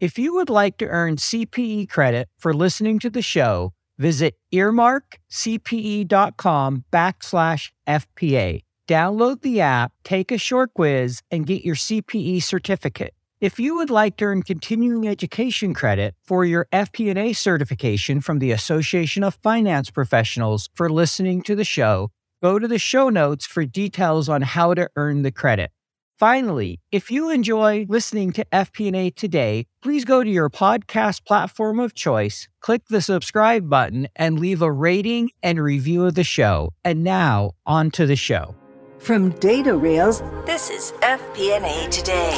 If you would like to earn CPE credit for listening to the show, visit earmarkcpe.com backslash FPA. Download the app, take a short quiz, and get your CPE certificate. If you would like to earn continuing education credit for your FP&A certification from the Association of Finance Professionals for listening to the show, go to the show notes for details on how to earn the credit. Finally, if you enjoy listening to FP&A today, please go to your podcast platform of choice, click the subscribe button, and leave a rating and review of the show. And now, on to the show. From Data Rails, this is FP&A Today.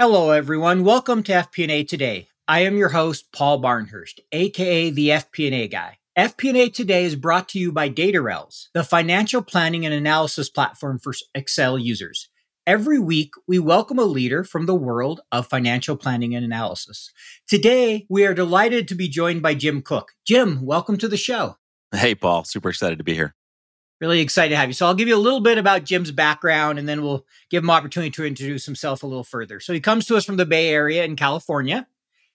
Hello, everyone. Welcome to FP&A Today. I am your host, Paul Barnhurst, aka the FP&A guy. FP&A Today is brought to you by DataRails, the financial planning and analysis platform for Excel users. Every week, we welcome a leader from the world of financial planning and analysis. Today, we are delighted to be joined by Jim Cook. Jim, welcome to the show. Hey, Paul. Super excited to be here. Really excited to have you. So I'll give you a little bit about Jim's background and then we'll give him opportunity to introduce himself a little further. So he comes to us from the Bay Area in California.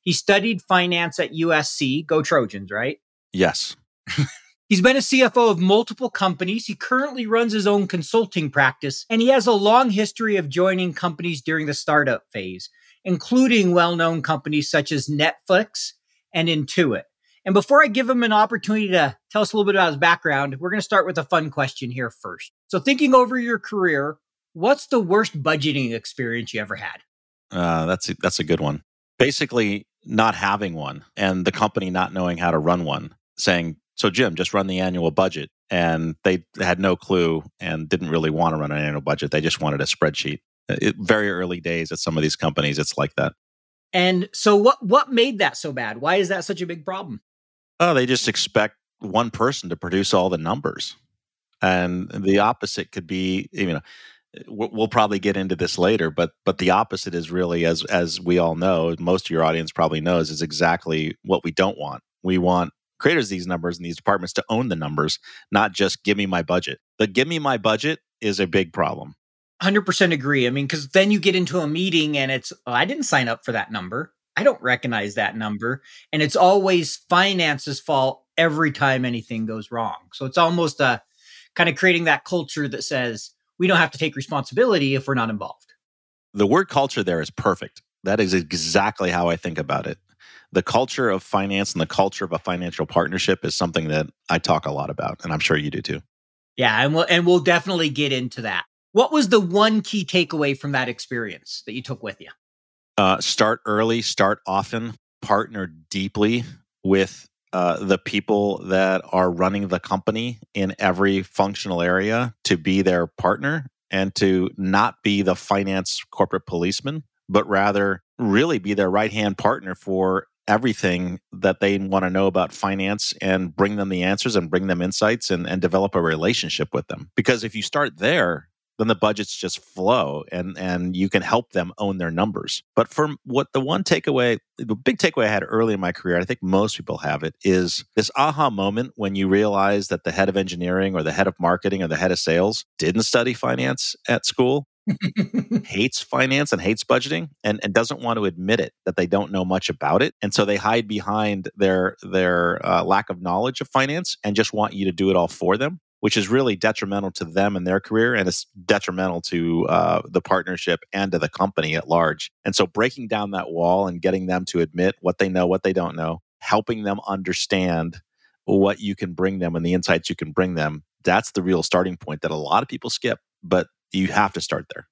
He studied finance at USC. Go Trojans, right? Yes. He's been a CFO of multiple companies. He currently runs his own consulting practice, and he has a long history of joining companies during the startup phase, including well known companies such as Netflix and Intuit. And before I give him an opportunity to tell us a little bit about his background, we're going to start with a fun question here first. So, thinking over your career, what's the worst budgeting experience you ever had? Uh, that's a, that's a good one. Basically, not having one and the company not knowing how to run one, saying, "So, Jim, just run the annual budget," and they had no clue and didn't really want to run an annual budget. They just wanted a spreadsheet. Uh, it, very early days at some of these companies, it's like that. And so, what what made that so bad? Why is that such a big problem? Oh, they just expect one person to produce all the numbers. And the opposite could be, you know, we'll probably get into this later, but but the opposite is really, as as we all know, most of your audience probably knows, is exactly what we don't want. We want creators these numbers and these departments to own the numbers, not just give me my budget. The give me my budget is a big problem. 100% agree. I mean, because then you get into a meeting and it's, oh, I didn't sign up for that number. I don't recognize that number. And it's always finances' fault every time anything goes wrong. So it's almost uh, a kind of creating that culture that says we don't have to take responsibility if we're not involved. The word culture there is perfect. That is exactly how I think about it. The culture of finance and the culture of a financial partnership is something that I talk a lot about, and I'm sure you do too. Yeah, and we'll and we'll definitely get into that. What was the one key takeaway from that experience that you took with you? Uh, start early, start often, partner deeply with uh, the people that are running the company in every functional area to be their partner and to not be the finance corporate policeman, but rather really be their right hand partner for everything that they want to know about finance and bring them the answers and bring them insights and, and develop a relationship with them. Because if you start there, then the budgets just flow and and you can help them own their numbers. But for what the one takeaway, the big takeaway I had early in my career, I think most people have it, is this aha moment when you realize that the head of engineering or the head of marketing or the head of sales didn't study finance at school. hates finance and hates budgeting and, and doesn't want to admit it that they don't know much about it and so they hide behind their their uh, lack of knowledge of finance and just want you to do it all for them which is really detrimental to them and their career and it's detrimental to uh, the partnership and to the company at large and so breaking down that wall and getting them to admit what they know what they don't know helping them understand what you can bring them and the insights you can bring them that's the real starting point that a lot of people skip but you have to start there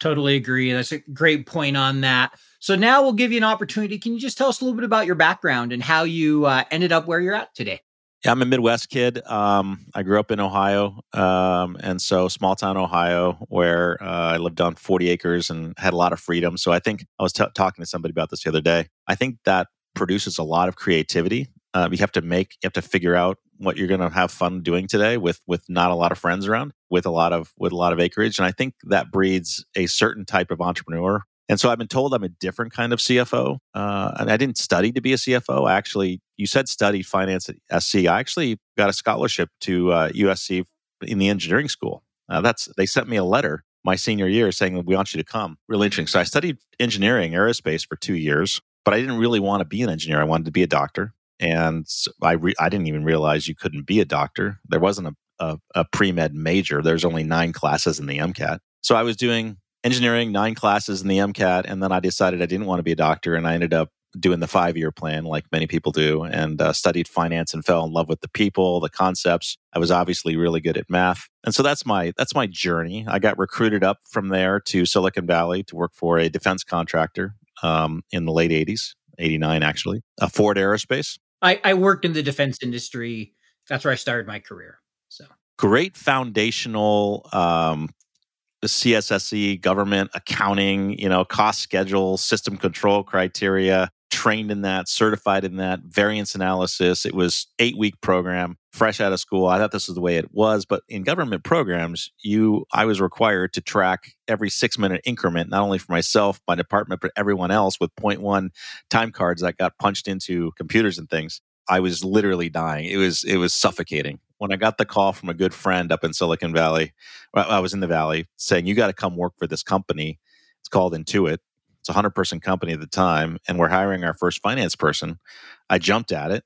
Totally agree. That's a great point on that. So now we'll give you an opportunity. Can you just tell us a little bit about your background and how you uh, ended up where you're at today? Yeah, I'm a Midwest kid. Um, I grew up in Ohio, um, and so small town Ohio, where uh, I lived on 40 acres and had a lot of freedom. So I think I was t- talking to somebody about this the other day. I think that produces a lot of creativity. Uh, you have to make, you have to figure out what you're going to have fun doing today with with not a lot of friends around, with a lot of with a lot of acreage, and I think that breeds a certain type of entrepreneur And so I've been told I'm a different kind of CFO. Uh, and I didn't study to be a CFO. I actually, you said study finance at SC. I actually got a scholarship to uh, USC in the engineering school. Uh, that's they sent me a letter my senior year saying we want you to come. Really interesting. So I studied engineering, aerospace for two years, but I didn't really want to be an engineer. I wanted to be a doctor, and I re- I didn't even realize you couldn't be a doctor. There wasn't a, a, a pre med major. There's only nine classes in the MCAT. So I was doing engineering, nine classes in the MCAT, and then I decided I didn't want to be a doctor, and I ended up doing the five year plan like many people do and uh, studied finance and fell in love with the people the concepts. I was obviously really good at math. And so that's my that's my journey. I got recruited up from there to silicon valley to work for a defense contractor um, in the late 80s 89 actually a ford aerospace. I, I worked in the defense industry. That's where i started my career so. Great foundational um, CSSE, government accounting, you know, cost schedule, system control criteria, trained in that, certified in that, variance analysis. It was eight week program, fresh out of school. I thought this was the way it was, but in government programs, you I was required to track every six minute increment, not only for myself, my department, but everyone else with 0.1 time cards that got punched into computers and things. I was literally dying. It was it was suffocating. When I got the call from a good friend up in Silicon Valley, I was in the valley saying, "You got to come work for this company." It's called Intuit it's a 100 person company at the time, and we're hiring our first finance person. I jumped at it.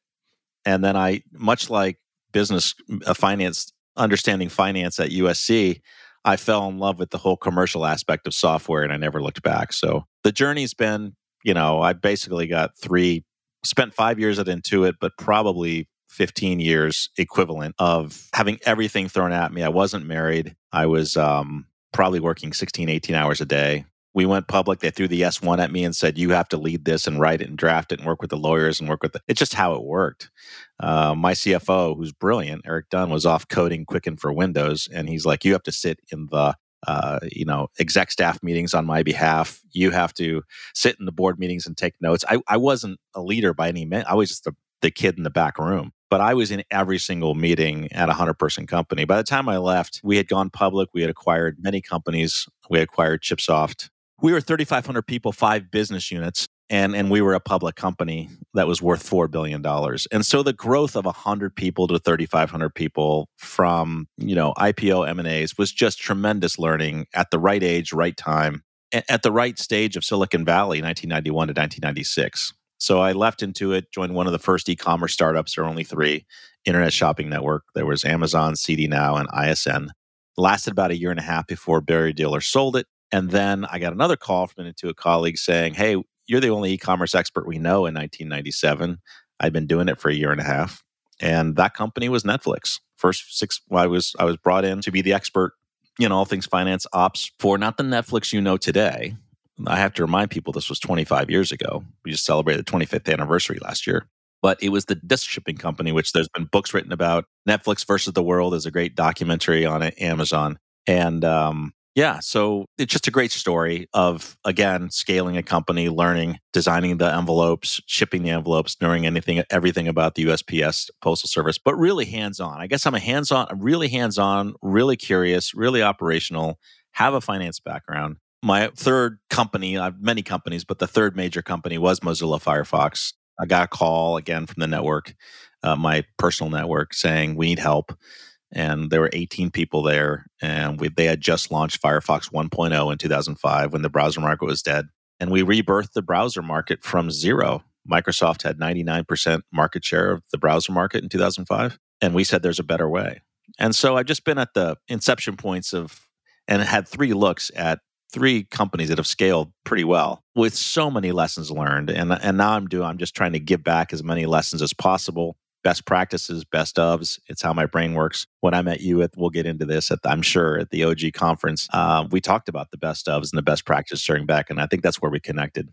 And then I, much like business, a uh, finance, understanding finance at USC, I fell in love with the whole commercial aspect of software and I never looked back. So the journey's been, you know, I basically got three, spent five years at Intuit, but probably 15 years equivalent of having everything thrown at me. I wasn't married. I was um, probably working 16, 18 hours a day we went public. They threw the S1 at me and said, you have to lead this and write it and draft it and work with the lawyers and work with it. It's just how it worked. Uh, my CFO, who's brilliant, Eric Dunn, was off coding Quicken for Windows. And he's like, you have to sit in the uh, you know, exec staff meetings on my behalf. You have to sit in the board meetings and take notes. I, I wasn't a leader by any means. I was just the, the kid in the back room, but I was in every single meeting at a hundred person company. By the time I left, we had gone public. We had acquired many companies. We acquired Chipsoft we were 3,500 people, five business units, and and we were a public company that was worth four billion dollars. And so the growth of 100 people to 3,500 people from you know IPO M and A's was just tremendous learning at the right age, right time, at the right stage of Silicon Valley, 1991 to 1996. So I left Intuit, joined one of the first e-commerce startups. There were only three. Internet Shopping Network. There was Amazon, CD Now, and ISN. Lasted about a year and a half before Barry Diller sold it. And then I got another call from an Intuit colleague saying, Hey, you're the only e commerce expert we know in 1997. I've been doing it for a year and a half. And that company was Netflix. First six, well, I was I was brought in to be the expert in all things finance ops for not the Netflix you know today. I have to remind people this was 25 years ago. We just celebrated the 25th anniversary last year. But it was the disk shipping company, which there's been books written about. Netflix versus the world is a great documentary on it, Amazon. And um, yeah. So it's just a great story of, again, scaling a company, learning, designing the envelopes, shipping the envelopes, knowing anything, everything about the USPS Postal Service, but really hands on. I guess I'm a hands on, really hands on, really curious, really operational, have a finance background. My third company, I have many companies, but the third major company was Mozilla Firefox. I got a call again from the network, uh, my personal network, saying, We need help. And there were 18 people there and we, they had just launched firefox 1.0 in 2005 when the browser market was dead. And we rebirthed the browser market from zero. Microsoft had 99% market share of the browser market in 2005 and we said there's a better way. And so i've just been at the inception points of and had three looks at three companies that have scaled pretty well with so many lessons learned and and now i'm doing i'm just trying to give back as many lessons as possible best practices, best ofs. It's how my brain works. When I met you, at, we'll get into this. At the, I'm sure at the OG conference, uh, we talked about the best ofs and the best practice sharing back, and I think that's where we connected.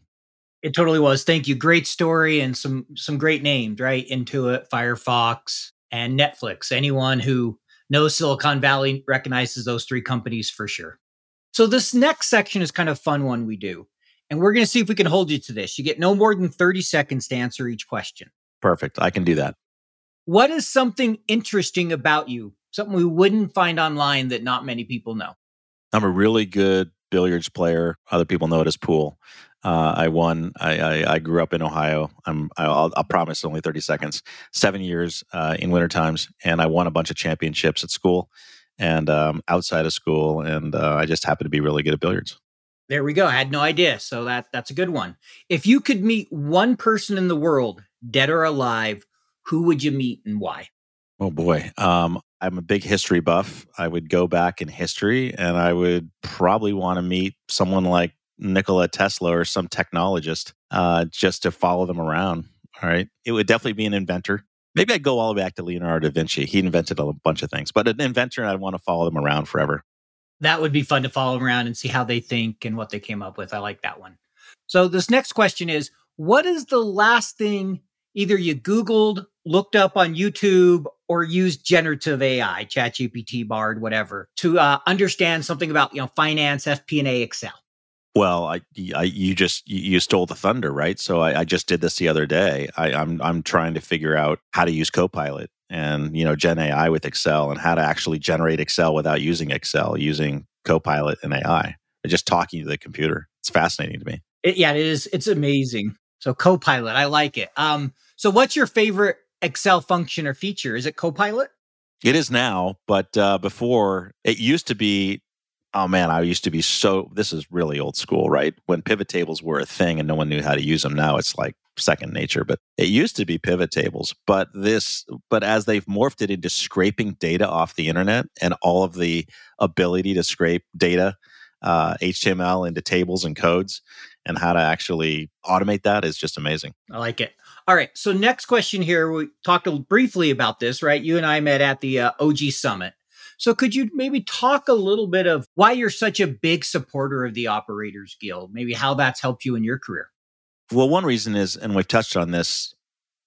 It totally was. Thank you. Great story and some some great names. Right, Intuit, Firefox, and Netflix. Anyone who knows Silicon Valley recognizes those three companies for sure. So this next section is kind of fun one we do. And we're going to see if we can hold you to this. You get no more than 30 seconds to answer each question. Perfect. I can do that. What is something interesting about you? Something we wouldn't find online that not many people know? I'm a really good billiards player. Other people know it as pool. Uh, I won. I, I, I, grew up in Ohio. I'm. I'll, I'll promise only 30 seconds. Seven years uh, in winter times, and I won a bunch of championships at school and um, outside of school. And uh, I just happened to be really good at billiards. There we go. I had no idea. So that that's a good one. If you could meet one person in the world, dead or alive, who would you meet and why? Oh boy. Um, I'm a big history buff. I would go back in history and I would probably want to meet someone like Nikola Tesla or some technologist uh, just to follow them around. All right. It would definitely be an inventor. Maybe I'd go all the way back to Leonardo da Vinci. He invented a bunch of things, but an inventor, I'd want to follow them around forever. That would be fun to follow around and see how they think and what they came up with. I like that one. So, this next question is What is the last thing either you Googled, looked up on YouTube, or used generative AI, ChatGPT, Bard, whatever, to uh, understand something about you know finance, FP&A, Excel? Well, I, I, you just you stole the thunder, right? So I, I just did this the other day. I, I'm I'm trying to figure out how to use Copilot and you know Gen AI with Excel and how to actually generate Excel without using Excel using Copilot and AI. Just talking to the computer. It's fascinating to me. It, yeah, it is. It's amazing. So Copilot, I like it. Um, so what's your favorite Excel function or feature? Is it Copilot? It is now, but uh, before it used to be oh man, I used to be so. This is really old school, right? When pivot tables were a thing and no one knew how to use them. Now it's like second nature. But it used to be pivot tables. But this, but as they've morphed it into scraping data off the internet and all of the ability to scrape data, uh, HTML into tables and codes, and how to actually automate that is just amazing. I like it. All right. So next question here, we talked briefly about this, right? You and I met at the uh, OG Summit. So could you maybe talk a little bit of why you're such a big supporter of the Operators Guild, maybe how that's helped you in your career? Well, one reason is, and we've touched on this,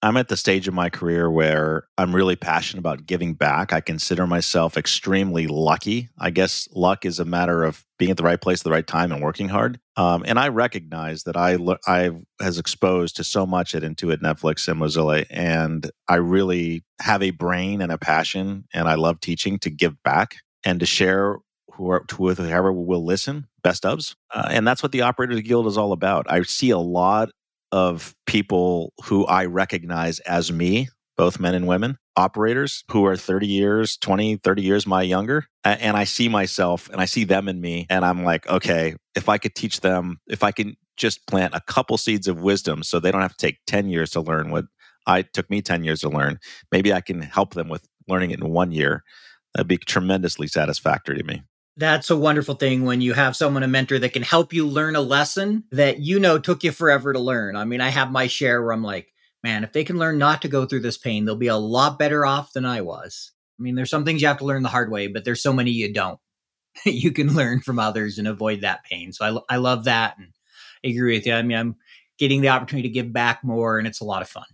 I'm at the stage of my career where I'm really passionate about giving back. I consider myself extremely lucky. I guess luck is a matter of being at the right place at the right time and working hard. Um, and I recognize that I I has exposed to so much at Intuit, Netflix, and Mozilla, and I really have a brain and a passion, and I love teaching to give back and to share who are, with whoever will listen best ofs uh, and that's what the operators guild is all about i see a lot of people who I recognize as me, both men and women, operators who are 30 years, 20, 30 years my younger. And I see myself and I see them in me. And I'm like, okay, if I could teach them, if I can just plant a couple seeds of wisdom so they don't have to take 10 years to learn what I took me 10 years to learn, maybe I can help them with learning it in one year. That'd be tremendously satisfactory to me. That's a wonderful thing when you have someone, a mentor that can help you learn a lesson that you know took you forever to learn. I mean, I have my share where I'm like, man, if they can learn not to go through this pain, they'll be a lot better off than I was. I mean, there's some things you have to learn the hard way, but there's so many you don't. you can learn from others and avoid that pain. So I, I love that and I agree with you. I mean, I'm getting the opportunity to give back more and it's a lot of fun.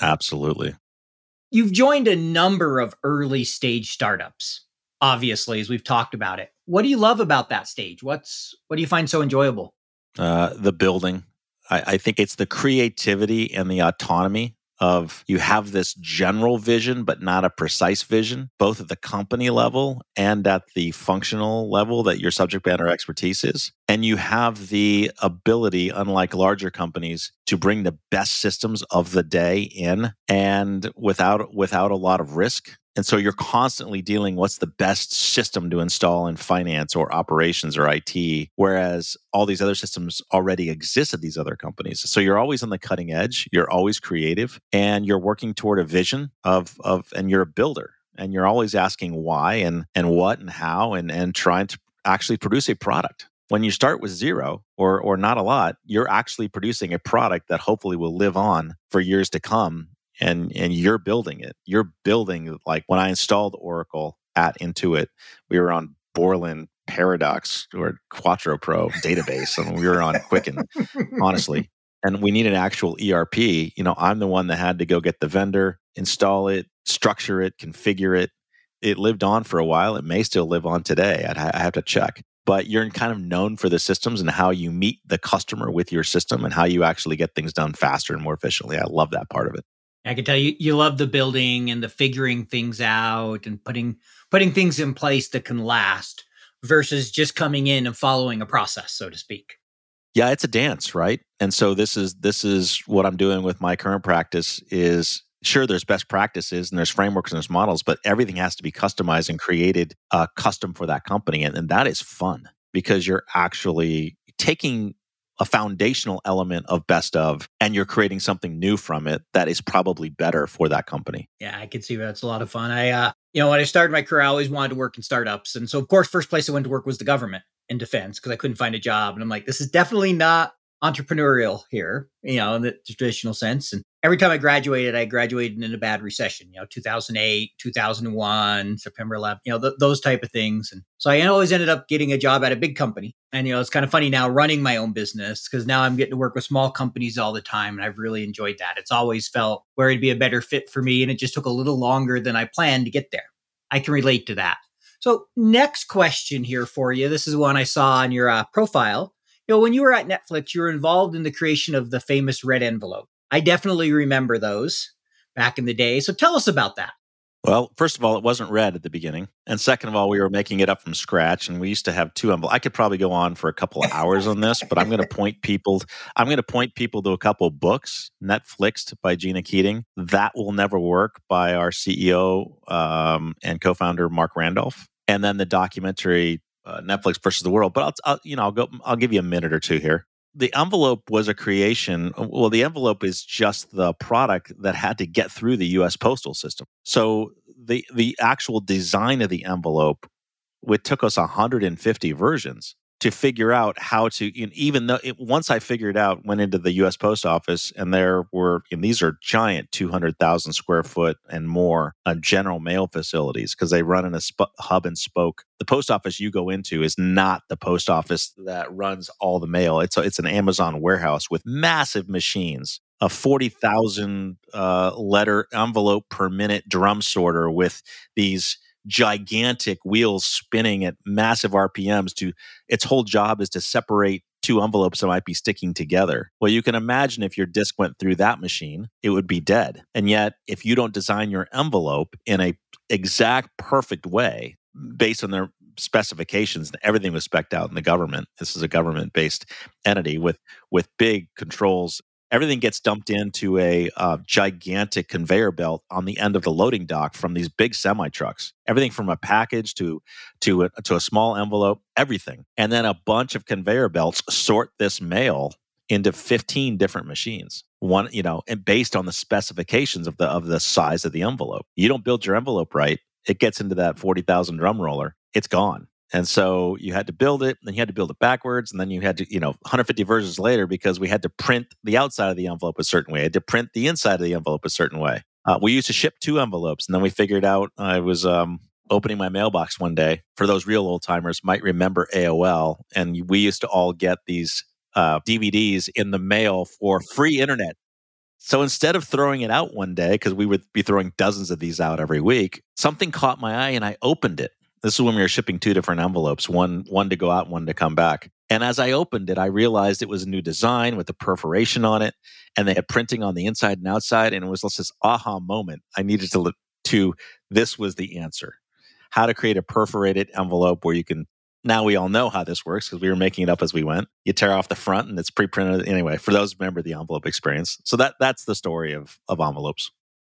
Absolutely. You've joined a number of early stage startups obviously, as we've talked about it. What do you love about that stage? What's what do you find so enjoyable? Uh, the building. I, I think it's the creativity and the autonomy of you have this general vision but not a precise vision both at the company level and at the functional level that your subject matter expertise is and you have the ability unlike larger companies to bring the best systems of the day in and without without a lot of risk and so you're constantly dealing what's the best system to install in finance or operations or IT, whereas all these other systems already exist at these other companies. So you're always on the cutting edge, you're always creative, and you're working toward a vision of of and you're a builder. And you're always asking why and and what and how and and trying to actually produce a product when you start with zero or or not a lot you're actually producing a product that hopefully will live on for years to come and and you're building it. You're building like when I installed Oracle at Intuit, we were on Borland Paradox or Quattro Pro database, and we were on Quicken, honestly. And we need an actual ERP. You know, I'm the one that had to go get the vendor, install it, structure it, configure it. It lived on for a while. It may still live on today. I'd ha- I have to check. But you're kind of known for the systems and how you meet the customer with your system and how you actually get things done faster and more efficiently. I love that part of it. I can tell you you love the building and the figuring things out and putting putting things in place that can last versus just coming in and following a process, so to speak. Yeah, it's a dance, right? And so this is this is what I'm doing with my current practice is sure there's best practices and there's frameworks and there's models, but everything has to be customized and created uh, custom for that company. And, and that is fun because you're actually taking a foundational element of best of and you're creating something new from it that is probably better for that company. Yeah, I can see that's a lot of fun. I uh you know, when I started my career, I always wanted to work in startups. And so of course, first place I went to work was the government in defense because I couldn't find a job. And I'm like, this is definitely not entrepreneurial here, you know, in the traditional sense. And every time I graduated, I graduated in a bad recession, you know, 2008, 2001, September 11, you know, th- those type of things. And so I always ended up getting a job at a big company. And, you know, it's kind of funny now running my own business because now I'm getting to work with small companies all the time. And I've really enjoyed that. It's always felt where it'd be a better fit for me. And it just took a little longer than I planned to get there. I can relate to that. So, next question here for you. This is one I saw on your uh, profile. You know, when you were at Netflix, you were involved in the creation of the famous red envelope. I definitely remember those back in the day. So tell us about that. Well, first of all, it wasn't red at the beginning. And second of all, we were making it up from scratch and we used to have two envelopes. I could probably go on for a couple of hours on this, but I'm going to point people I'm going to point people to a couple of books, Netflixed by Gina Keating, That Will Never Work by our CEO um, and co-founder Marc Randolph, and then the documentary uh, Netflix versus the world. But I'll, I'll, you know I'll go I'll give you a minute or two here. The envelope was a creation. Uh, well, the envelope is just the product that had to get through the U.S. postal system. So the the actual design of the envelope, it took us 150 versions to figure out how to even though it, once i figured out went into the us post office and there were and these are giant 200000 square foot and more uh, general mail facilities because they run in a sp- hub and spoke. The post office you go into is not the post office that runs all the mail. It's a, it's an amazon warehouse with massive machines a 40,000 uh, letter envelope per minute drum sorter with these gigantic wheels spinning at massive RPMs to its whole job is to separate two envelopes that might be sticking together. Well, you can imagine if your disk went through that machine, it would be dead. And yet, if you don't design your envelope in a exact perfect way based on their specifications and everything was specced out in the government this is a government based entity with with big controls everything gets dumped into a uh, gigantic conveyor belt on the end of the loading dock from these big semi trucks. Everything from a package to to a, to a small envelope, everything, and then a bunch of conveyor belts sort this mail into 15 different machines. One you know and based on the specifications of the of the size of the envelope. You don't build your envelope right it gets into that 40,000 drum roller it's gone and so you had to build it, then you had to build it backwards, and then you had to, you know, 150 versions later because we had to print the outside of the envelope a certain way, I had to print the inside of the envelope a certain way. Uh, we used to ship two envelopes, and then we figured out I was um, opening my mailbox one day. For those real old timers, might remember AOL, and we used to all get these uh, DVDs in the mail for free internet. So instead of throwing it out one day, because we would be throwing dozens of these out every week, something caught my eye and I opened it. This is when we were shipping two different envelopes, one one to go out, one to come back. And as I opened it, I realized it was a new design with the perforation on it, and they had printing on the inside and outside. And it was just this aha moment. I needed to look to this was the answer: how to create a perforated envelope where you can. Now we all know how this works because we were making it up as we went. You tear off the front, and it's pre-printed anyway. For those remember the envelope experience, so that that's the story of of envelopes.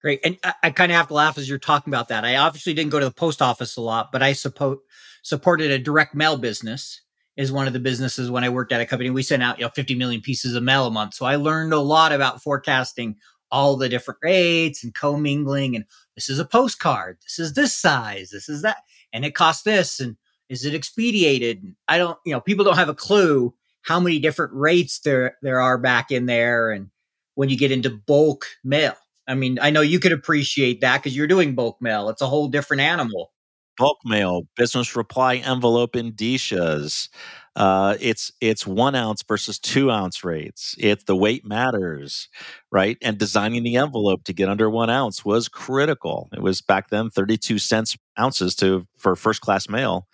Great. And I, I kind of have to laugh as you're talking about that. I obviously didn't go to the post office a lot, but I support supported a direct mail business is one of the businesses when I worked at a company. We sent out, you know, 50 million pieces of mail a month. So I learned a lot about forecasting all the different rates and commingling and this is a postcard. This is this size. This is that. And it costs this. And is it expedited? I don't, you know, people don't have a clue how many different rates there there are back in there. And when you get into bulk mail. I mean, I know you could appreciate that because you're doing bulk mail. It's a whole different animal. Bulk mail, business reply envelope indicias. Uh, it's it's one ounce versus two ounce rates. It's the weight matters, right? And designing the envelope to get under one ounce was critical. It was back then thirty two cents ounces to for first class mail,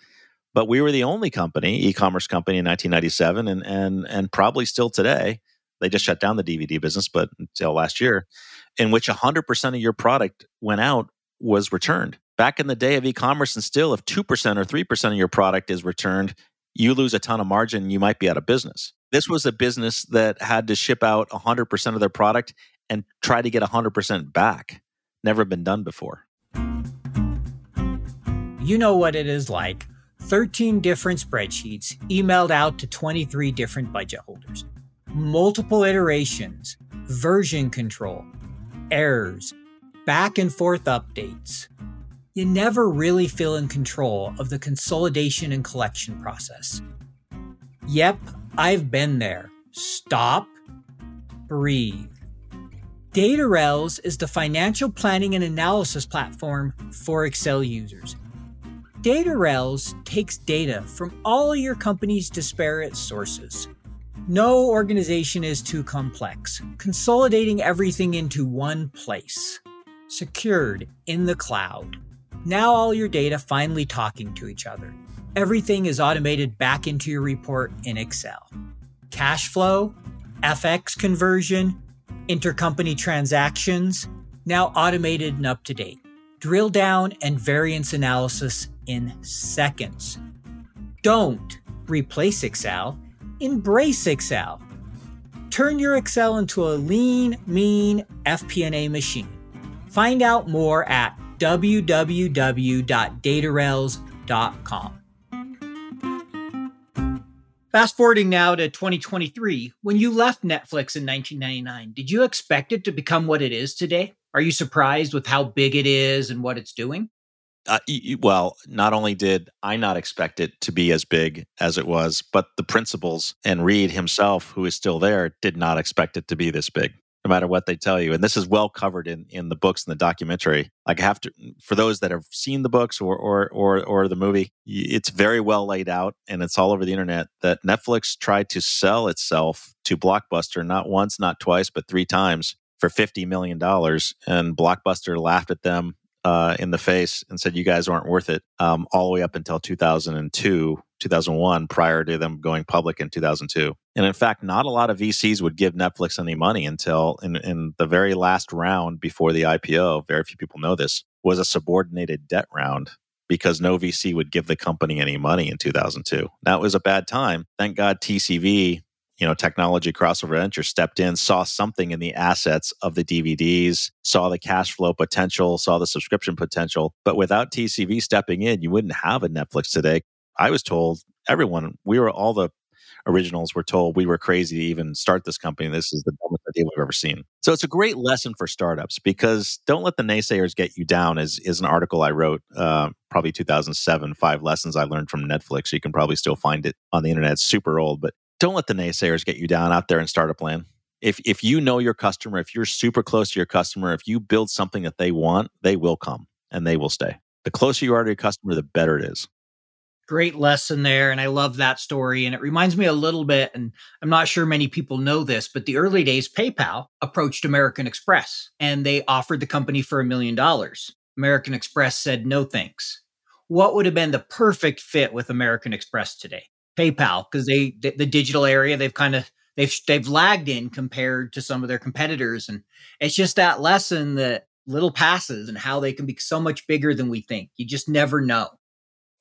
but we were the only company, e-commerce company in 1997, and and and probably still today. They just shut down the DVD business, but until last year in which 100% of your product went out was returned. Back in the day of e commerce, and still, if 2% or 3% of your product is returned, you lose a ton of margin, you might be out of business. This mm. was a business that had to ship out 100% of their product and try to get 100% back. Never been done before. You know what it is like 13 different spreadsheets emailed out to 23 different budget holders, multiple iterations, version control, errors, back and forth updates. You never really feel in control of the consolidation and collection process. Yep, I've been there. Stop, breathe. DataRails is the financial planning and analysis platform for Excel users. DataRails takes data from all your company's disparate sources. No organization is too complex, consolidating everything into one place, secured in the cloud. Now all your data finally talking to each other. Everything is automated back into your report in Excel. Cash flow, FX conversion, intercompany transactions, now automated and up to date. Drill down and variance analysis in seconds. Don't replace Excel, embrace Excel. Turn your Excel into a lean, mean FP&A machine. Find out more at www.datarails.com. Fast forwarding now to 2023, when you left Netflix in 1999, did you expect it to become what it is today? Are you surprised with how big it is and what it's doing? Uh, well, not only did I not expect it to be as big as it was, but the principals and Reed himself, who is still there, did not expect it to be this big no matter what they tell you. And this is well covered in in the books and the documentary. Like I have to for those that have seen the books or or or or the movie, it's very well laid out and it's all over the internet that Netflix tried to sell itself to Blockbuster not once, not twice, but three times for 50 million dollars and Blockbuster laughed at them uh, in the face and said you guys aren't worth it um, all the way up until 2002 2001 prior to them going public in 2002 and in fact not a lot of vcs would give netflix any money until in, in the very last round before the ipo very few people know this was a subordinated debt round because no vc would give the company any money in 2002 that was a bad time. Thank god tcv you know technology crossover venture stepped in saw something in the assets of the dvds saw the cash flow potential saw the subscription potential. But without tcv stepping in you wouldn't have a netflix today. I was told everyone we were all the originals were told we were crazy to even start this company. This is the dumbest idea we've ever seen. So it's a great lesson for startups because don't let the naysayers get you down is, is an article i wrote uh, probably 2007 five lessons i learned from netflix. You can probably still find it on the internet. It's super old but don't let the naysayers get you down out there and start a plan. If if you know your customer, if you're super close to your customer, if you build something that they want, they will come and they will stay. The closer you are to your customer, the better it is. Great lesson there. And I love that story. And it reminds me a little bit, and I'm not sure many people know this, but the early days, PayPal approached American Express and they offered the company for a million dollars. American Express said, no thanks. What would have been the perfect fit with American Express today? PayPal because they the, the digital area they've kind of they've they've lagged in compared to some of their competitors, and it's just that lesson that little passes and how they can be so much bigger than we think. You just never know.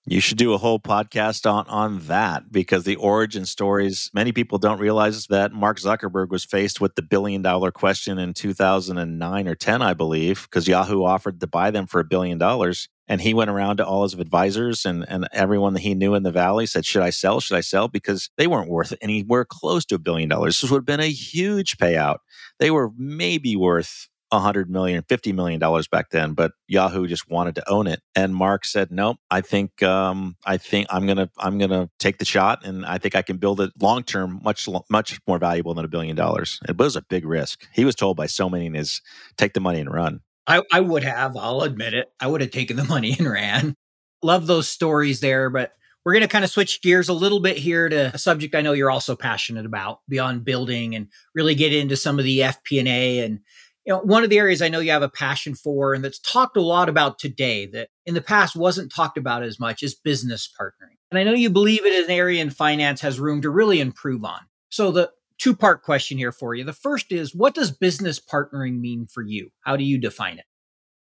You should do a whole podcast on on that because the origin stories. Many people don't realize that Mark Zuckerberg was faced with the billion dollar question in 2009 or 10, I believe, because Yahoo offered to buy them for a billion dollars, and he went around to all his advisors and, and everyone that he knew in the valley said, Should I sell? Should I sell? Because they weren't worth anywhere close to a billion dollars. This would have been a huge payout. They were maybe worth 100 million 50 million dollars back then but yahoo just wanted to own it and mark said nope i think um, i think i'm gonna i'm gonna take the shot and i think i can build it long term much much more valuable than a billion dollars it was a big risk he was told by so many in his take the money and run I, I would have, I'll admit it. I would have taken the money and ran. Love those stories there, but we're going to kind of switch gears a little bit here to a subject I know you're also passionate about beyond building and really get into some of the FP&A and you know one of the areas I know you have a passion for and that's talked a lot about today that in the past wasn't talked about as much is business partnering. And I know you believe it is an area in finance has room to really improve on. So the two part question here for you. The first is what does business partnering mean for you? How do you define it?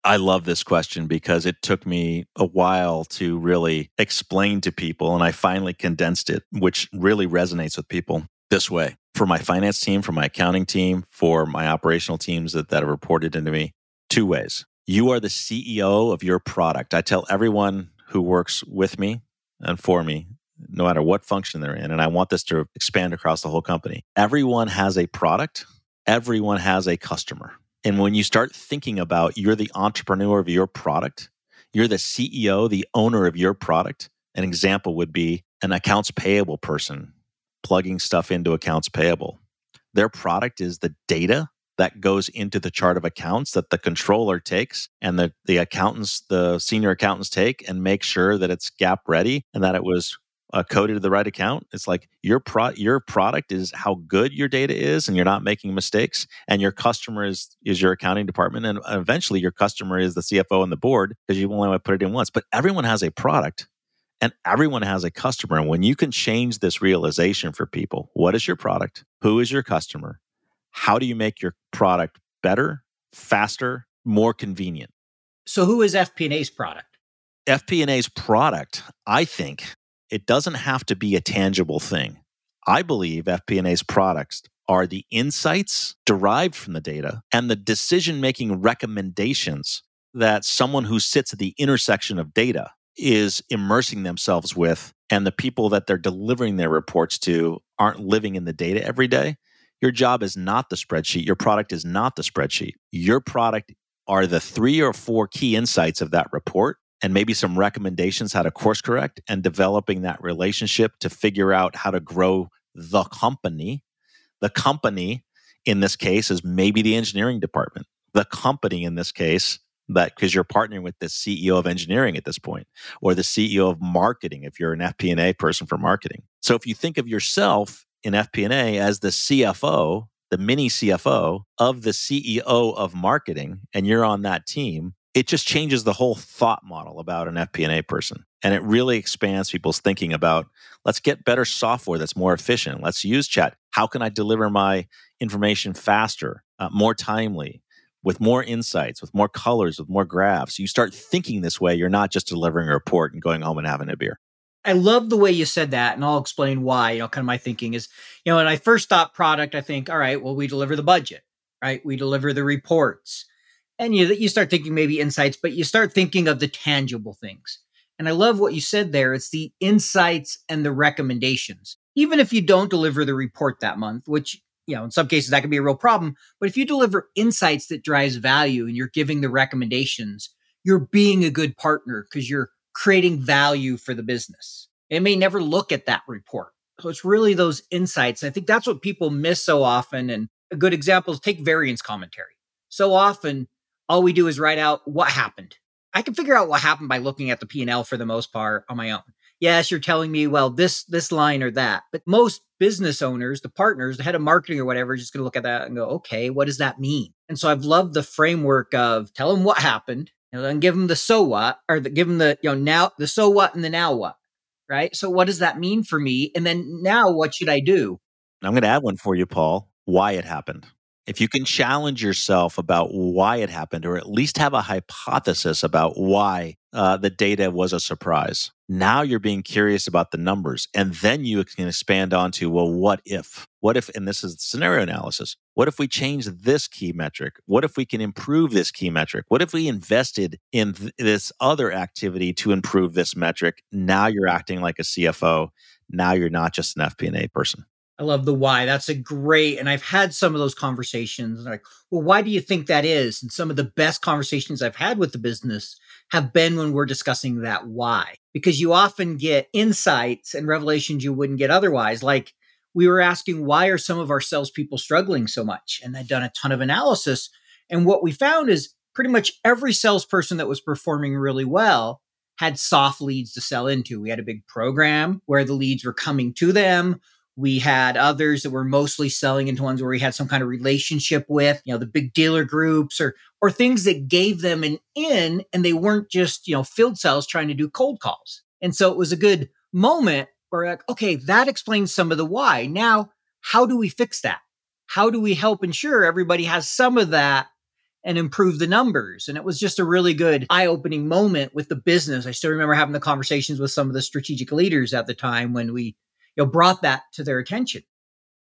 I love this question because it took me a while to really explain to people, and I finally condensed it, which really resonates with people this way. For my finance team, for my accounting team, for my operational teams that, that have reported into me, two ways. You are the CEO of your product. I tell everyone who works with me and for me, no matter what function they're in, and I want this to expand across the whole company. Everyone has a product, everyone has a customer. And when you start thinking about you're the entrepreneur of your product, you're the CEO, the owner of your product. An example would be an accounts payable person plugging stuff into accounts payable. Their product is the data that goes into the chart of accounts that the controller takes and the, the accountants, the senior accountants take and make sure that it's GAAP ready and that it was uh, coded to the right account. It's like your pro- your product is how good your data is, and you're not making mistakes. And your customer is is your accounting department, and eventually your customer is the CFO and the board because you only want to put it in once. But everyone has a product, and everyone has a customer. And when you can change this realization for people, what is your product? Who is your customer? How do you make your product better, faster, more convenient? So, who is FP&A's product? FP&A's product, I think, it doesn't have to be a tangible thing. I believe FP&A's products are the insights derived from the data and the decision making recommendations that someone who sits at the intersection of data is immersing themselves with and the people that they're delivering their reports to aren't living in the data every day. Your job is not the spreadsheet. Your product is not the spreadsheet. Your product are the three or four key insights of that report and maybe some recommendations how to course correct and developing that relationship to figure out how to grow the company. The company in this case is maybe the engineering department. The company in this case, that because you're partnering with the CEO of engineering at this point, or the CEO of marketing if you're an FP&A person for marketing. So if you think of yourself in FP&A as the CFO, the mini CFO of the CEO of marketing, and you're on that team, it just changes the whole thought model about an FP&A person. And it really expands people's thinking about let's get better software that's more efficient. Let's use chat. How can I deliver my information faster, uh, more timely, with more insights, with more colors, with more graphs? You start thinking this way. You're not just delivering a report and going home and having a beer. I love the way you said that, and I'll explain why. You know, kind of my thinking is, you know, when I first thought product, I think, all right, well, we deliver the budget, right? We deliver the reports and you you start thinking maybe insights, but you start thinking of the tangible things. And I love what you said there. It's the insights and the recommendations. Even if you don't deliver the report that month, which you know in some cases that can be a real problem, but if you deliver insights that drives value and you're giving the recommendations, you're being a good partner because you're creating value for the business. It may never look at that report. So it's really those insights. I think that's what people miss so often. And a good example is take variance commentary. So often all we do is write out what happened. I can figure out what happened by looking at the P&L for the most part on my own. Yes, you're telling me, well, this this line or that. But most business owners, the partners, the head of marketing or whatever, is just going to look at that and go, okay, what does that mean? And so I've loved the framework of tell them what happened and then give them the so what or the, give them the, you know, now the so what and the now what, right? So what does that mean for me? And then now what should I do? I'm going to add one for you, Paul, why it happened if you can challenge yourself about why it happened, or at least have a hypothesis about why uh, the data was a surprise, now you're being curious about the numbers. And then you can expand onto, well, what if? What if, and this is scenario analysis, what if we change this key metric? What if we can improve this key metric? What if we invested in th- this other activity to improve this metric? Now you're acting like a CFO. Now you're not just an FP&A person. I love the why. That's a great, and I've had some of those conversations. Like, well, why do you think that is? And some of the best conversations I've had with the business have been when we're discussing that why, because you often get insights and revelations you wouldn't get otherwise. Like we were asking, why are some of our salespeople struggling so much? And I'd done a ton of analysis, and what we found is pretty much every salesperson that was performing really well had soft leads to sell into. We had a big program where the leads were coming to them we had others that were mostly selling into ones where we had some kind of relationship with, you know, the big dealer groups or or things that gave them an in and they weren't just, you know, field sales trying to do cold calls. And so it was a good moment where like, okay, that explains some of the why. Now, how do we fix that? How do we help ensure everybody has some of that and improve the numbers. And it was just a really good eye opening moment with the business. I still remember having the conversations with some of the strategic leaders at the time when we you know, brought that to their attention.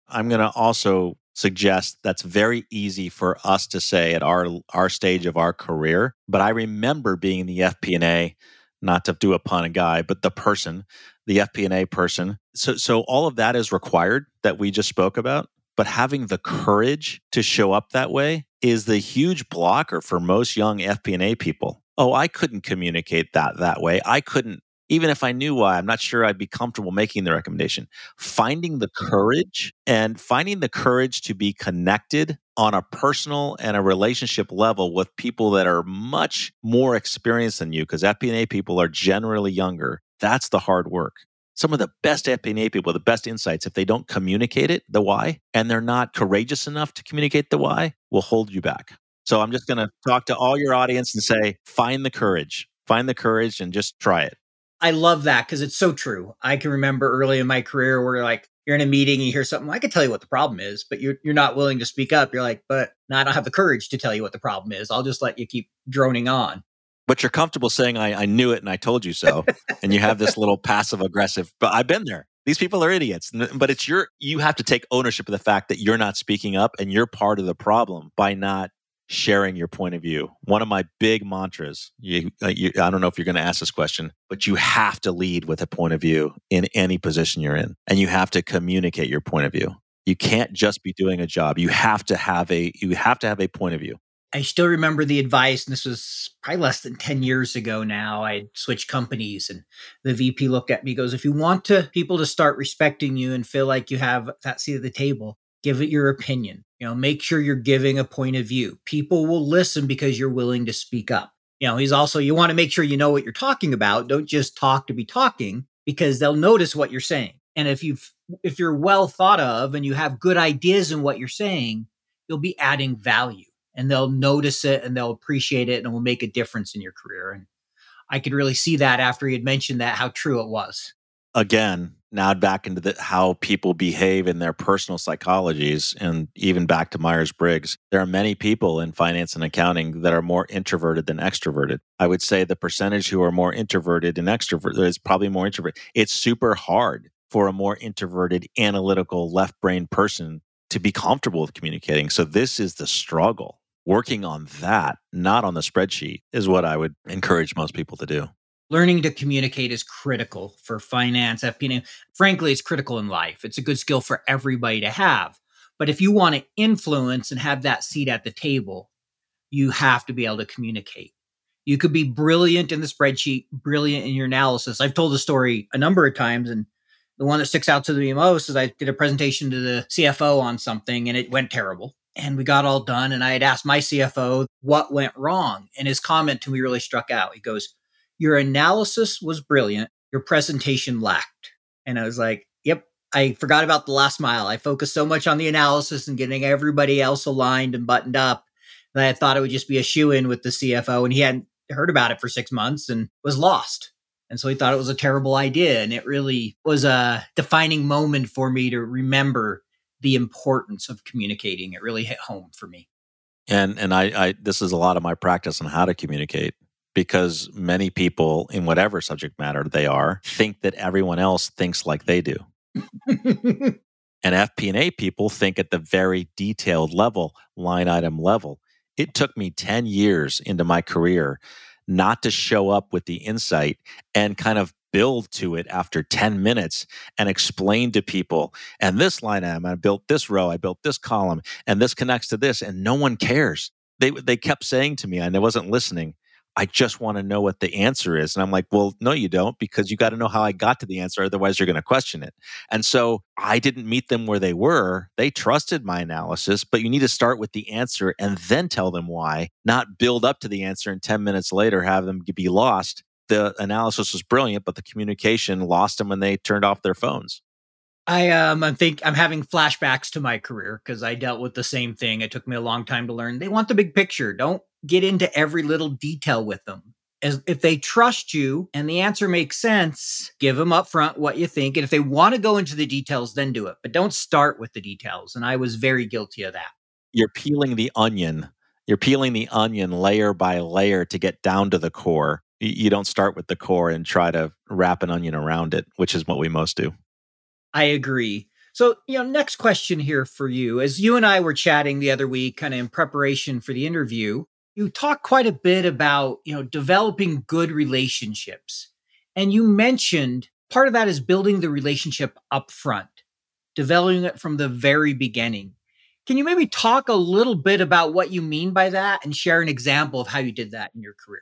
I'm going to also suggest that's very easy for us to say at our our stage of our career. But I remember being the FP&A, not to do a pun a guy, but the person, the FP&A person. So so all of that is required that we just spoke about. But having the courage to show up that way is the huge blocker for most young FP&A people. Oh, I couldn't communicate that that way. I couldn't even if I knew why, I'm not sure I'd be comfortable making the recommendation. Finding the hmm. courage and finding the courage to be connected on a personal and a relationship level with people that are much more experienced than you, because FP&A people are generally younger. That's the hard work. Some of the best FP&A people, the best insights, if they don't communicate it, the why, and they're not courageous enough to communicate the why, will hold you back. So I'm just going to talk to all your audience and say, find the courage, find the courage and just try it. I love that because it's so true. I can remember early in my career where like you're in a meeting and you hear something, I can tell you what the problem is, but you're you're not willing to speak up. You're like, but no, I don't have the courage to tell you what the problem is. I'll just let you keep droning on. But you're comfortable saying I, I knew it and I told you so. and you have this little passive aggressive, but I've been there. These people are idiots. But it's your you have to take ownership of the fact that you're not speaking up and you're part of the problem by not sharing your point of view. One of my big mantras, you, uh, you, I don't know if you're going to ask this question, but you have to lead with a point of view in any position you're in, and you have to communicate your point of view. You can't just be doing a job. You have to have a you have to have a point of view. I still remember the advice, and this was probably less than 10 years ago now. I switched companies, and the VP looked at me, goes, If you want to people to start respecting you and feel like you have that seat at the table, give it your opinion. You know, make sure you're giving a point of view. People will listen because you're willing to speak up. You know, he's also, you want to make sure you know what you're talking about. Don't just talk to be talking because they'll notice what you're saying. And if you've, if you're well thought of and you have good ideas in what you're saying, you'll be adding value and they'll notice it and they'll appreciate it and it will make a difference in your career. And I could really see that after he had mentioned that, how true it was. Again, now back into the, how people behave in their personal psychologies and even back to myers-briggs there are many people in finance and accounting that are more introverted than extroverted. I would say the percentage who are more introverted and extroverted is probably more introverted it's super hard for a more introverted analytical left brain person to be comfortable with communicating. So this is the struggle. Working on that not on the spreadsheet is what i would encourage most people to do learning to communicate is critical for finance, FP&A. Frankly, it's critical in life. It's a good skill for everybody to have. But if you want to influence and have that seat at the table, you have to be able to communicate. You could be brilliant in the spreadsheet, brilliant in your analysis. I've told the story a number of times, and the one that sticks out to me most is I did a presentation to the CFO on something and it went terrible. And we got all done. And I had asked my CFO what went wrong. And his comment to me really struck out. He goes, your analysis was brilliant. Your presentation lacked. And I was like, yep, I forgot about the last mile. I focused so much on the analysis and getting everybody else aligned and buttoned up that I thought it would just be a shoe in with the CFO. And he hadn't heard about it for six months and was lost. And so he thought it was a terrible idea. And it really was a defining moment for me to remember the importance of communicating. It really hit home for me. And and I, I this is a lot of my practice on how to communicate because many people in whatever subject matter they are think that everyone else thinks like they do. and FP&A people think at the very detailed level, line item level. It took me 10 years into my career not to show up with the insight and kind of build to it after 10 minutes and explain to people and this line item i built this row i built this column and this connects to this and no one cares they they kept saying to me and i wasn't listening I just want to know what the answer is. And I'm like, well, no, you don't, because you got to know how I got to the answer. Otherwise, you're going to question it. And so I didn't meet them where they were. They trusted my analysis, but you need to start with the answer and then tell them why, not build up to the answer and 10 minutes later have them be lost. The analysis was brilliant, but the communication lost them when they turned off their phones. I um I think I'm having flashbacks to my career because I dealt with the same thing. It took me a long time to learn. They want the big picture. Don't get into every little detail with them. As if they trust you and the answer makes sense, give them up front what you think. And if they want to go into the details, then do it. But don't start with the details. And I was very guilty of that. You're peeling the onion You're peeling the onion layer by layer to get down to the core. You don't start with the core and try to wrap an onion around it, which is what we most do. I agree. So, you know, next question here for you. As you and I were chatting the other week, kind of in preparation for the interview, you talked quite a bit about, you know, developing good relationships. And you mentioned part of that is building the relationship up front, developing it from the very beginning. Can you maybe talk a little bit about what you mean by that and share an example of how you did that in your career?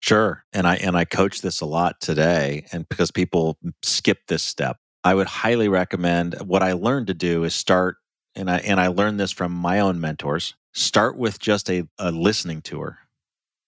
Sure. And I and I coach this a lot today and because people skip this step. I would highly recommend uh, what I learned to do is start and I and I learned this from my own mentors. Start with just a, a listening tour.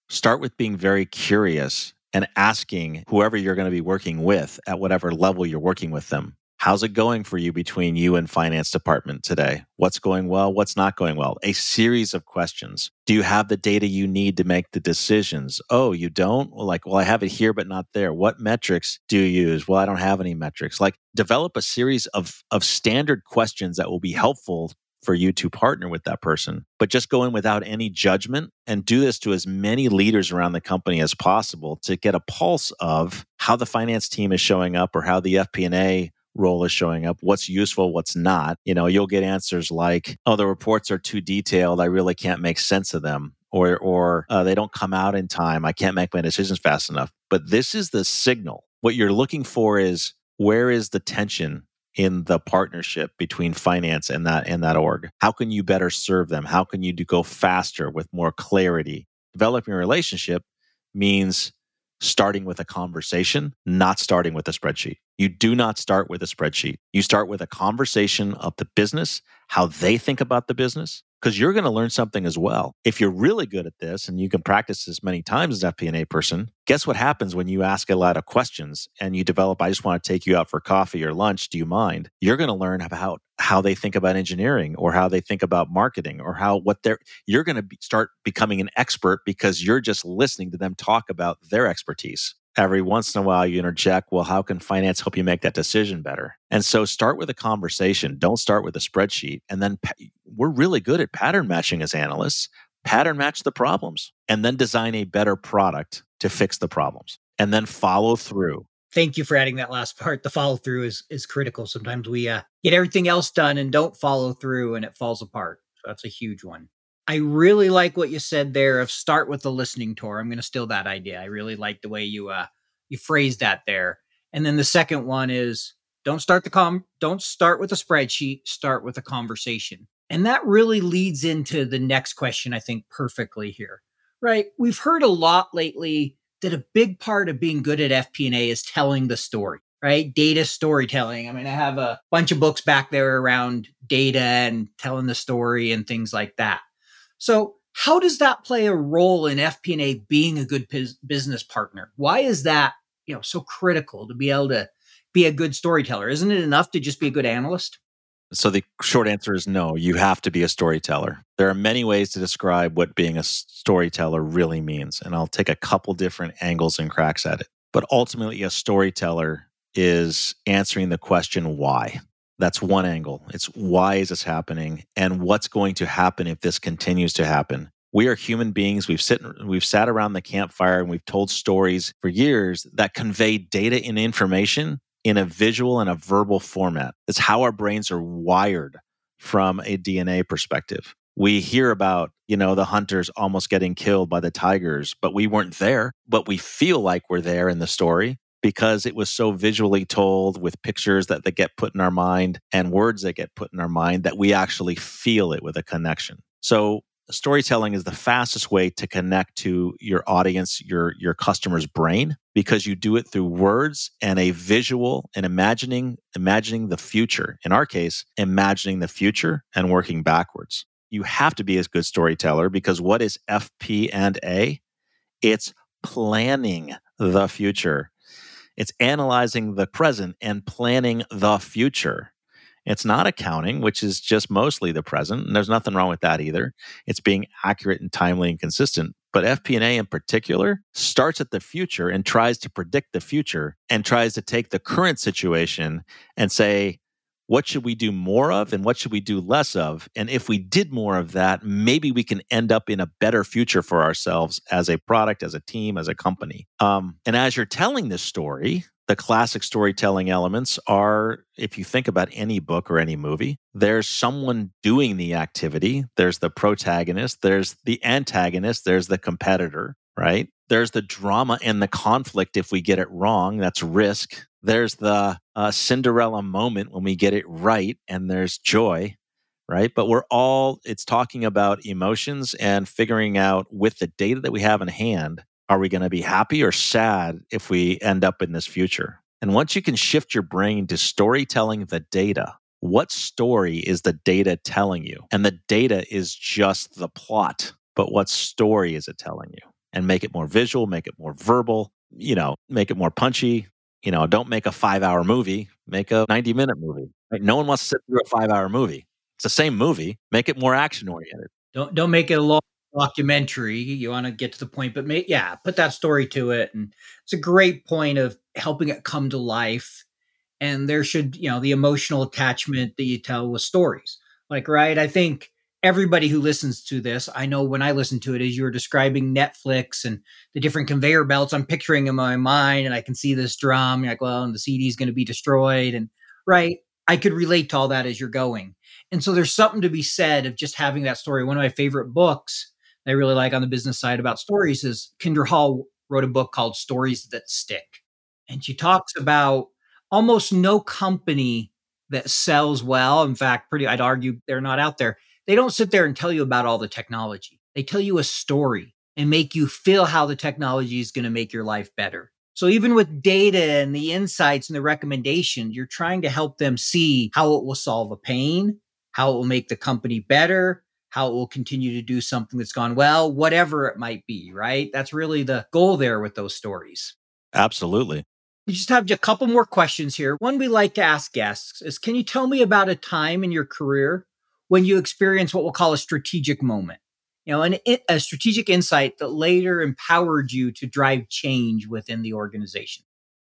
Start with being very curious and asking whoever you're going to be working with at whatever level you're working with them How's it going for you between you and finance department today? What's going well? What's not going well? A series of questions. Do you have the data you need to make the decisions? Oh, you don't? Well, like, well, I have it here, but not there. What metrics do you use? Well, I don't have any metrics. Like, develop a series of, of standard questions that will be helpful for you to partner with that person, but just go in without any judgment and do this to as many leaders around the company as possible to get a pulse of how the finance team is showing up or how the FP&A role is showing up, what's useful, what's not. You know, you'll get answers like, oh, the reports are too detailed. I really can't make sense of them. Or, or uh, they don't come out in time. I can't make my decisions fast enough. But this is the signal. What you're looking for is where is the tension in the partnership between finance and that and that org? How can you better serve them? How can you do, go faster with more clarity? Developing a relationship means starting with a conversation, not starting with a spreadsheet. You do not start with a spreadsheet. You start with a conversation of the business, how they think about the business, because you're going to learn something as well. If you're really good at this and you can practice this many times as FP&A person, guess what happens when you ask a lot of questions and you develop, I just want to take you out for coffee or lunch. Do you mind? You're going to learn about how they think about engineering or how they think about marketing or how what they're, you're going to be, start becoming an expert because you're just listening to them talk about their expertise every once in a while you interject, well, how can finance help you make that decision better? And so start with a conversation. Don't start with a spreadsheet. And then we're really good at pattern matching as analysts. Pattern match the problems and then design a better product to fix the problems and then follow through. Thank you for adding that last part. The follow through is is critical. Sometimes we uh, get everything else done and don't follow through and it falls apart. So that's a huge one. I really like what you said there of start with the listening tour. I'm going to steal that idea. I really like the way you uh you phrased that there. And then the second one is don't start the com don't start with a spreadsheet, start with a conversation. And that really leads into the next question I think perfectly here. Right? We've heard a lot lately that a big part of being good at FP&A is telling the story right? Data storytelling. I mean, I have a bunch of books back there around data and telling the story and things like that. So, how does that play a role in FP&A being a good business partner? Why is that, you know, so critical to be able to be a good storyteller? Isn't it enough to just be a good analyst? So the short answer is no, you have to be a storyteller. There are many ways to describe what being a storyteller really means, and I'll take a couple different angles and cracks at it. But ultimately, a storyteller is answering the question why. That's one angle. It's why is this happening and what's going to happen if this continues to happen. We are human beings. We've sit we've sat around the campfire and we've told stories for years that convey data and information in a visual and a verbal format. It's how our brains are wired from a DNA perspective. We hear about, you know, the hunters almost getting killed by the tigers, but we weren't there, but we feel like we're there in the story because it was so visually told with pictures that, they get put in our mind and words that get put in our mind that we actually feel it with a connection. So storytelling is the fastest way to connect to your audience, your your customer's brain because you do it through words and a visual and imagining imagining the future. In our case, imagining the future and working backwards. You have to be a good storyteller because what is FP and A? It's planning the future. It's analyzing the present and planning the future. It's not accounting, which is just mostly the present, and there's nothing wrong with that either. It's being accurate and timely and consistent. But FP&A in particular starts at the future and tries to predict the future and tries to take the current situation and say, what should we do more of and what should we do less of? And if we did more of that, maybe we can end up in a better future for ourselves as a product, as a team, as a company. Um, and as you're telling this story, the classic storytelling elements are if you think about any book or any movie, there's someone doing the activity, there's the protagonist, there's the antagonist, there's the competitor, right? There's the drama and the conflict if we get it wrong, that's risk. There's the uh, Cinderella moment when we get it right, and there's joy, right? But we're all, it's talking about emotions and figuring out with the data that we have in hand, are we going to be happy or sad if we end up in this future? And once you can shift your brain to storytelling the data, what story is the data telling you? And the data is just the plot, but what story is it telling you? And make it more visual, make it more verbal, you know, make it more punchy, you know, don't make a five hour movie, make a 90 minute movie. No one wants to sit through a five hour movie. It's the same movie. Make it more action oriented. Don't don't make it a long documentary. You want to get to the point, but yeah, put that story to it. And it's a great point of helping it come to life. And there should, you know, the emotional attachment that you tell with stories. Like, right? I think everybody who listens to this, I know when I listen to it, as you're describing Netflix and the different conveyor belts, I'm picturing in my mind and I can see this drum. Like, well, and the CD is going to be destroyed. And right, I could relate to all that as you're going. And so there's something to be said of just having that story. One of my favorite books I really like on the business side about stories is Kindra Hall wrote a book called Stories That Stick. And she talks about almost no company that sells well. In fact, pretty, I'd argue they're not out there they don't sit there and tell you about all the technology. They tell you a story and make you feel how the technology is going to make your life better. So even with data and the insights and the recommendations, you're trying to help them see how it will solve a pain, how it will make the company better, how it will continue to do something that's gone well, whatever it might be, right? That's really the goal there with those stories. Absolutely. We just have a couple more questions here. One we like to ask guests is Can you tell me about a time in your career when you experience what we'll call a strategic moment you know an, a strategic insight that later empowered you to drive change within the organization.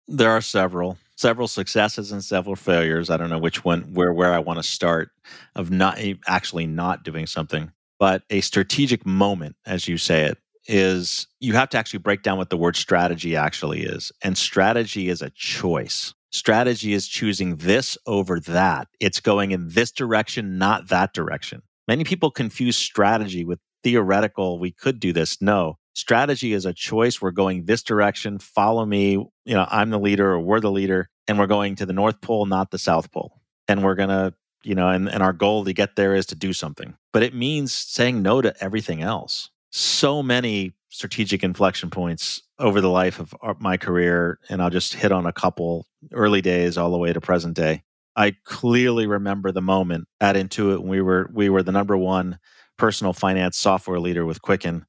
There are several several successes and several failures. I don't know which one where where i want to start of not actually not doing something but a strategic moment as you say it is you have to actually break down what the word strategy actually is and strategy is a choice Strategy is choosing this over that. It's going in this direction, not that direction. Many people confuse strategy with theoretical, we could do this. No, strategy is a choice. We're going this direction. Follow me. You know, I'm the leader or we're the leader, and we're going to the North Pole, not the South Pole. And we're going to, you know, and, and our goal to get there is to do something. But it means saying no to everything else. So many strategic inflection points over the life of uh, my career, and I'll just hit on a couple early days all the way to present day. I clearly remember the moment at Intuit when we were we were the number one personal finance software leader with Quicken.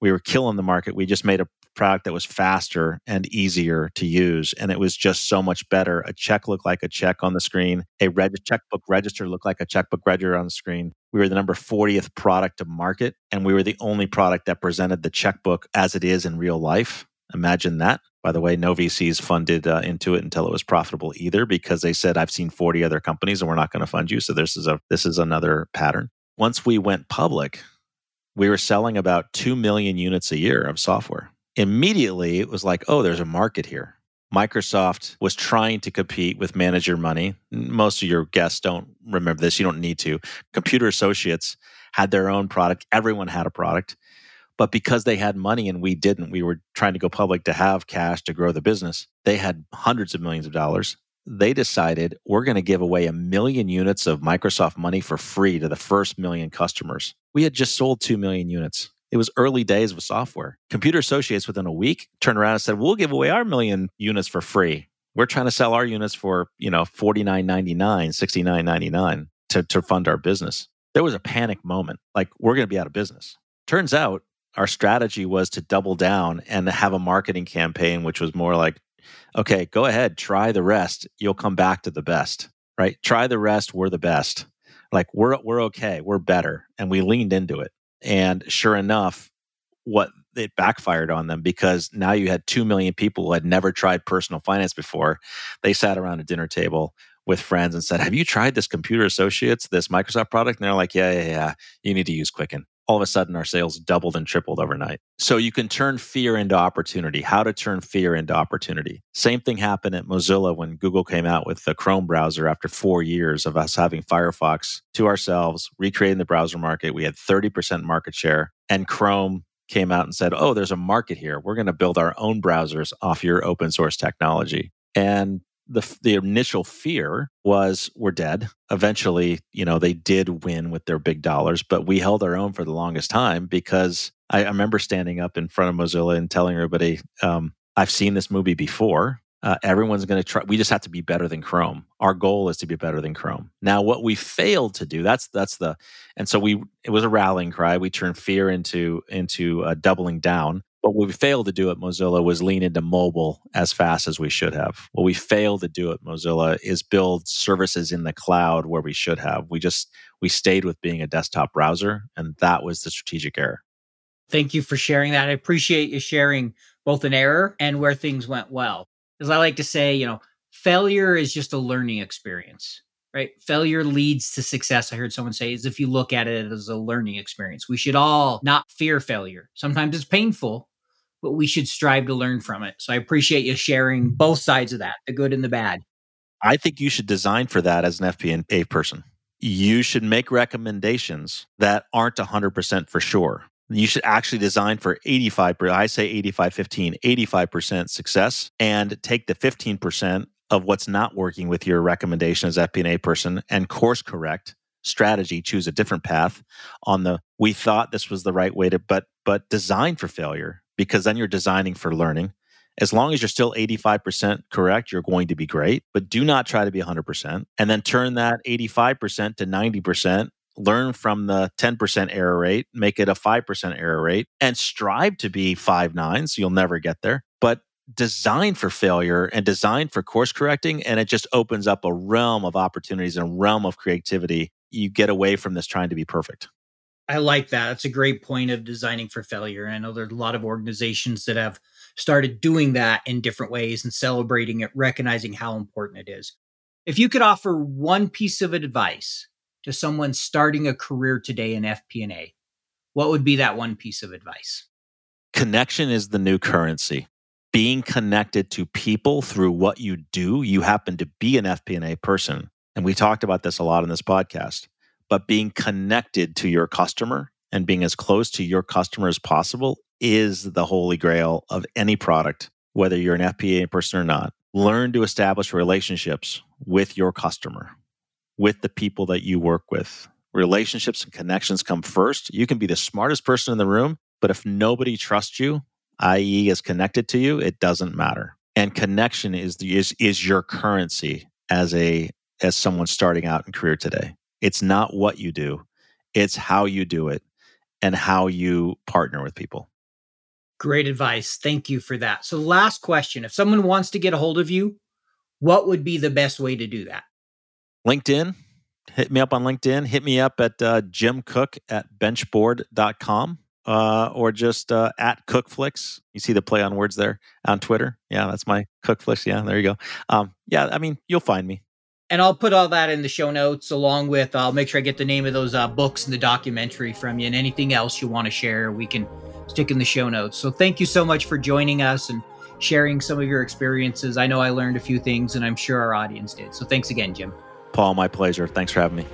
We were killing the market. We just made a product that was faster and easier to use. And it was just so much better. A check looked like a check on the screen, a reg- checkbook register looked like a checkbook register on the screen. We were the number 40th product to market, and we were the only product that presented the checkbook as it is in real life. Imagine that. By the way, no VCs funded uh, Intuit until it was profitable either, because they said, "I've seen 40 other companies, and we're not going to fund you." So this is a this is another pattern. Once we went public, we were selling about two million units a year of software immediately it was like, oh, there's a market here. Microsoft was trying to compete with manager money. Most of your guests don't remember this. You don't need to. Computer Associates had their own product. Everyone had a product. But because they had money and we didn't, we were trying to go public to have cash to grow the business. They had hundreds of millions of dollars. They decided we're going to give away a million units of Microsoft money for free to the first million customers. We had just sold 2 million units. It was early days of software. Computer Associates within a week turned around and said, "We'll give away our million units for free. We're trying to sell our units for, you know, $49.99, $69.99 to, to fund our business." There was a panic moment, like we're going to be out of business. Turns out our strategy was to double down and have a marketing campaign which was more like, "Okay, go ahead, try the rest. You'll come back to the best." Right? Try the rest, we're the best. Like we're we're okay, we're better, and we leaned into it. And sure enough, what it backfired on them because now you had 2 million people who had never tried personal finance before. They sat around a dinner table. with friends and said, Have you tried this Computer Associates, this Microsoft product? And they're like, Yeah, yeah, yeah. You need to use Quicken. All of a sudden, our sales doubled and tripled overnight. So you can turn fear into opportunity. How to turn fear into opportunity. Same thing happened at Mozilla when Google came out with the Chrome browser after four years of us having Firefox to ourselves, recreating the browser market. We had 30% market share, and Chrome came out and said, Oh, there's a market here. We're going to build our own browsers off your open source technology. And the the initial fear was we're dead. Eventually, you know, they did win with their big dollars, but we held our own for the longest time because I, I remember standing up in front of Mozilla and telling everybody, um, "I've seen this movie before. Uh, everyone's going to try. We just have to be better than Chrome. Our goal is to be better than Chrome. Now, what we failed to do that's that's the and so we it was a rallying cry. We turned fear into into uh, doubling down. What we failed to do at Mozilla was lean into mobile as fast as we should have. What we failed to do at Mozilla is build services in the cloud where we should have. We just we stayed with being a desktop browser, and that was the strategic error. Thank you for sharing that. I appreciate you sharing both an error and where things went well. As I like to say, you know, failure is just a learning experience right? Failure leads to success. I heard someone say is if you look at it as a learning experience. We should all not fear failure. Sometimes it's painful, but we should strive to learn from it. So I appreciate you sharing both sides of that, the good and the bad. I think you should design for that as an FP&A person. You should make recommendations that aren't 100% for sure. You should actually design for 85, I say 85, 15, 85% success and take the 15% of what's not working with your recommendation as FP&A person and course correct strategy, choose a different path on the, we thought this was the right way to, but, but design for failure because then you're designing for learning. As long as you're still 85% correct, you're going to be great, but do not try to be 100%. And then turn that 85% to 90%. Learn from the 10% error rate, make it a 5% error rate, and strive to be 5 9. So you'll never get there. But design for failure and design for course correcting. And it just opens up a realm of opportunities and a realm of creativity. You get away from this trying to be perfect. I like that. It's a great point of designing for failure. I know there's a lot of organizations that have started doing that in different ways and celebrating it, recognizing how important it is. If you could offer one piece of advice to someone starting a career today in FP&A, what would be that one piece of advice? Connection is the new currency. Being connected to people through what you do, you happen to be an FP&A person. And we talked about this a lot in this podcast but being connected to your customer and being as close to your customer as possible is the holy grail of any product, whether you're an FP&A person or not. Learn to establish relationships with your customer, with the people that you work with. Relationships and connections come first. You can be the smartest person in the room, but if nobody trusts you, i.e., is connected to you, it doesn't matter. And connection is the, is is your currency as a as someone starting out in career today. It's not what you do, it's how you do it and how you partner with people. Great advice. Thank you for that. So, last question if someone wants to get a hold of you, what would be the best way to do that? LinkedIn. Hit me up on LinkedIn. Hit me up at uh, Jim Cook at benchboard.com uh, or just uh, at Cookflix. You see the play on words there on Twitter. Yeah, that's my Cookflix. Yeah, there you go. Um, yeah, I mean, you'll find me and I'll put all that in the show notes along with I'll make sure I get the name of those uh, books and the documentary from you and anything else you want to share we can stick in the show notes. So thank you so much for joining us and sharing some of your experiences. I know I learned a few things and I'm sure our audience did. So thanks again, Jim. Paul, my pleasure. Thanks for having me.